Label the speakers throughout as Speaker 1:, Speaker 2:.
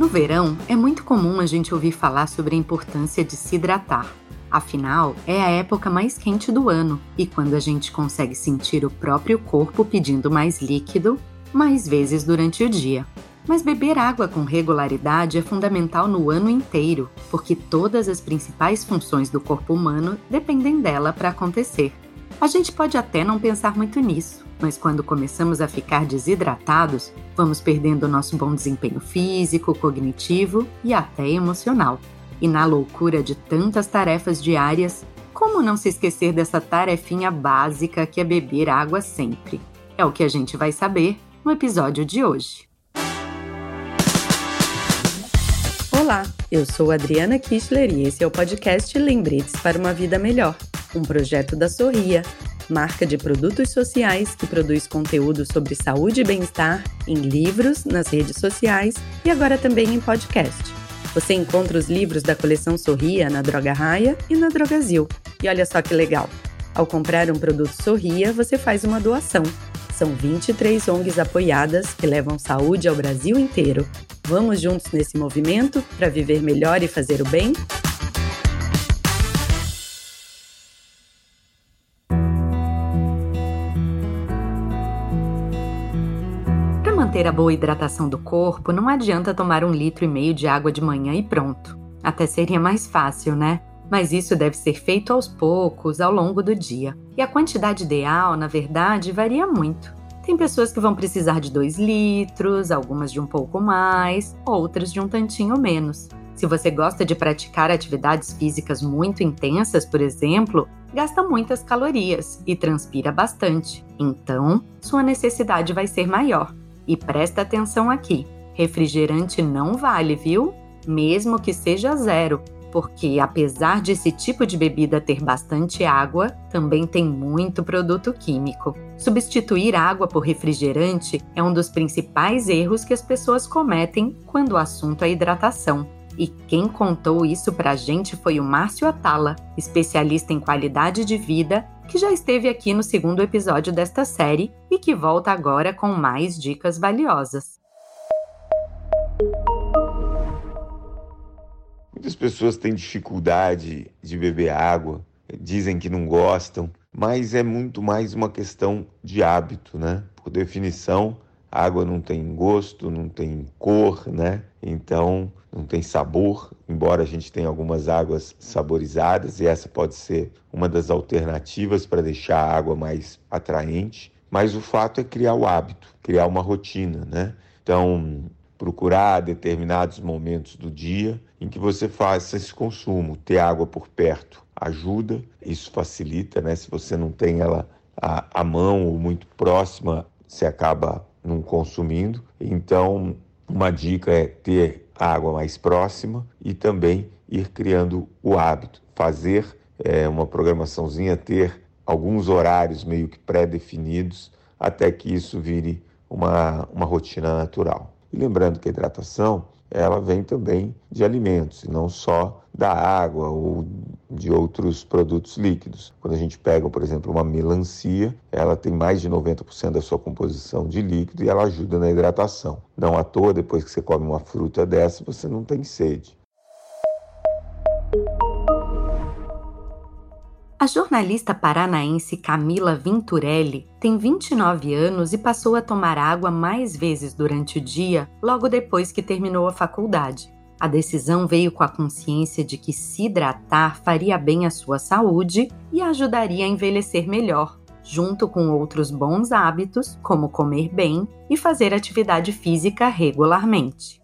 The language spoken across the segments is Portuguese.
Speaker 1: No verão, é muito comum a gente ouvir falar sobre a importância de se hidratar. Afinal, é a época mais quente do ano e quando a gente consegue sentir o próprio corpo pedindo mais líquido, mais vezes durante o dia. Mas beber água com regularidade é fundamental no ano inteiro, porque todas as principais funções do corpo humano dependem dela para acontecer. A gente pode até não pensar muito nisso, mas quando começamos a ficar desidratados, vamos perdendo nosso bom desempenho físico, cognitivo e até emocional. E na loucura de tantas tarefas diárias, como não se esquecer dessa tarefinha básica que é beber água sempre? É o que a gente vai saber no episódio de hoje. Olá, eu sou Adriana Kistler e esse é o podcast Lembretes para uma Vida Melhor, um projeto da Sorria, marca de produtos sociais que produz conteúdo sobre saúde e bem-estar em livros, nas redes sociais e agora também em podcast. Você encontra os livros da coleção Sorria na Droga Raia e na Drogazil. E olha só que legal! Ao comprar um produto Sorria, você faz uma doação. São 23 ONGs apoiadas que levam saúde ao Brasil inteiro. Vamos juntos nesse movimento para viver melhor e fazer o bem? Manter a boa hidratação do corpo, não adianta tomar um litro e meio de água de manhã e pronto. Até seria mais fácil, né? Mas isso deve ser feito aos poucos, ao longo do dia. E a quantidade ideal, na verdade, varia muito. Tem pessoas que vão precisar de 2 litros, algumas de um pouco mais, outras de um tantinho menos. Se você gosta de praticar atividades físicas muito intensas, por exemplo, gasta muitas calorias e transpira bastante. Então, sua necessidade vai ser maior. E presta atenção aqui: refrigerante não vale, viu? Mesmo que seja zero, porque apesar de esse tipo de bebida ter bastante água, também tem muito produto químico. Substituir água por refrigerante é um dos principais erros que as pessoas cometem quando o assunto é hidratação. E quem contou isso pra gente foi o Márcio Atala, especialista em qualidade de vida, que já esteve aqui no segundo episódio desta série e que volta agora com mais dicas valiosas.
Speaker 2: Muitas pessoas têm dificuldade de beber água, dizem que não gostam, mas é muito mais uma questão de hábito, né? Por definição, água não tem gosto, não tem cor, né? Então não tem sabor, embora a gente tenha algumas águas saborizadas, e essa pode ser uma das alternativas para deixar a água mais atraente. Mas o fato é criar o hábito, criar uma rotina, né? Então, procurar determinados momentos do dia em que você faça esse consumo. Ter água por perto ajuda, isso facilita, né? Se você não tem ela à, à mão ou muito próxima, você acaba não consumindo. Então, uma dica é ter água mais próxima e também ir criando o hábito, fazer é, uma programaçãozinha, ter alguns horários meio que pré-definidos até que isso vire uma, uma rotina natural. E lembrando que a hidratação ela vem também de alimentos, e não só da água ou de outros produtos líquidos. Quando a gente pega, por exemplo, uma melancia, ela tem mais de 90% da sua composição de líquido e ela ajuda na hidratação. Não à toa, depois que você come uma fruta dessa, você não tem sede.
Speaker 1: A jornalista paranaense Camila Vinturelli tem 29 anos e passou a tomar água mais vezes durante o dia logo depois que terminou a faculdade. A decisão veio com a consciência de que se hidratar faria bem à sua saúde e ajudaria a envelhecer melhor, junto com outros bons hábitos, como comer bem e fazer atividade física regularmente.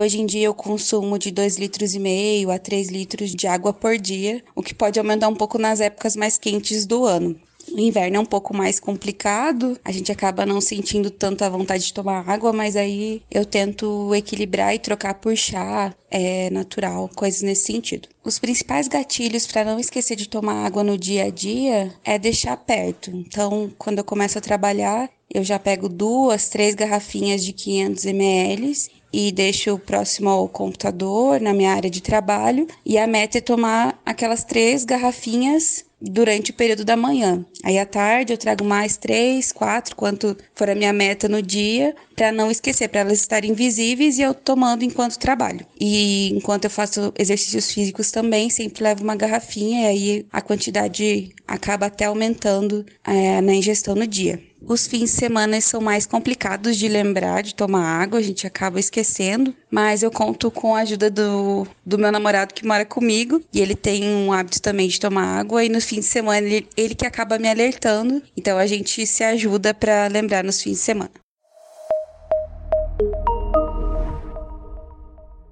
Speaker 3: Hoje em dia eu consumo de 2 litros e meio a 3 litros de água por dia, o que pode aumentar um pouco nas épocas mais quentes do ano. O inverno é um pouco mais complicado, a gente acaba não sentindo tanta vontade de tomar água, mas aí eu tento equilibrar e trocar por chá, é natural, coisas nesse sentido. Os principais gatilhos para não esquecer de tomar água no dia a dia é deixar perto. Então, quando eu começo a trabalhar, eu já pego duas, três garrafinhas de 500 ml e deixo próximo ao computador, na minha área de trabalho. E a meta é tomar aquelas três garrafinhas durante o período da manhã. Aí à tarde eu trago mais três, quatro, quanto for a minha meta no dia, para não esquecer, para elas estarem visíveis e eu tomando enquanto trabalho. E enquanto eu faço exercícios físicos também, sempre levo uma garrafinha e aí a quantidade acaba até aumentando é, na ingestão no dia. Os fins de semana são mais complicados de lembrar de tomar água, a gente acaba esquecendo, mas eu conto com a ajuda do, do meu namorado que mora comigo e ele tem um hábito também de tomar água e nos fins de semana ele, ele que acaba me alertando, então a gente se ajuda para lembrar nos fins de semana.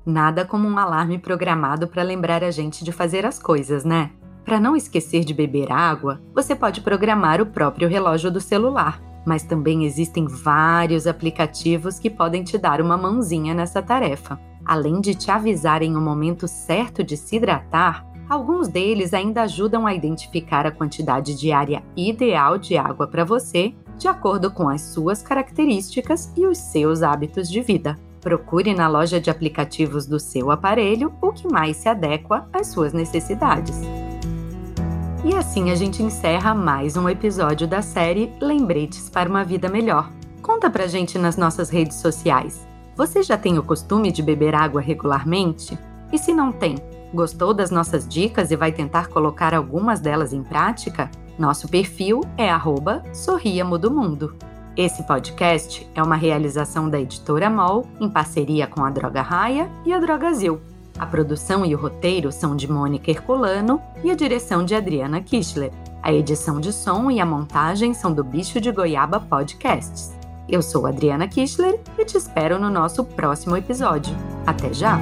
Speaker 1: Nada como um alarme programado para lembrar a gente de fazer as coisas, né? Para não esquecer de beber água, você pode programar o próprio relógio do celular, mas também existem vários aplicativos que podem te dar uma mãozinha nessa tarefa. Além de te avisarem o momento certo de se hidratar, alguns deles ainda ajudam a identificar a quantidade diária ideal de água para você, de acordo com as suas características e os seus hábitos de vida. Procure na loja de aplicativos do seu aparelho o que mais se adequa às suas necessidades. E assim a gente encerra mais um episódio da série Lembretes para uma Vida Melhor. Conta pra gente nas nossas redes sociais. Você já tem o costume de beber água regularmente? E se não tem, gostou das nossas dicas e vai tentar colocar algumas delas em prática? Nosso perfil é Sorriamo do Mundo. Esse podcast é uma realização da editora MOL em parceria com a Droga Raia e a Drogazil. A produção e o roteiro são de Mônica Herculano e a direção de Adriana Kischler. A edição de som e a montagem são do Bicho de Goiaba Podcasts. Eu sou Adriana Kischler e te espero no nosso próximo episódio. Até já!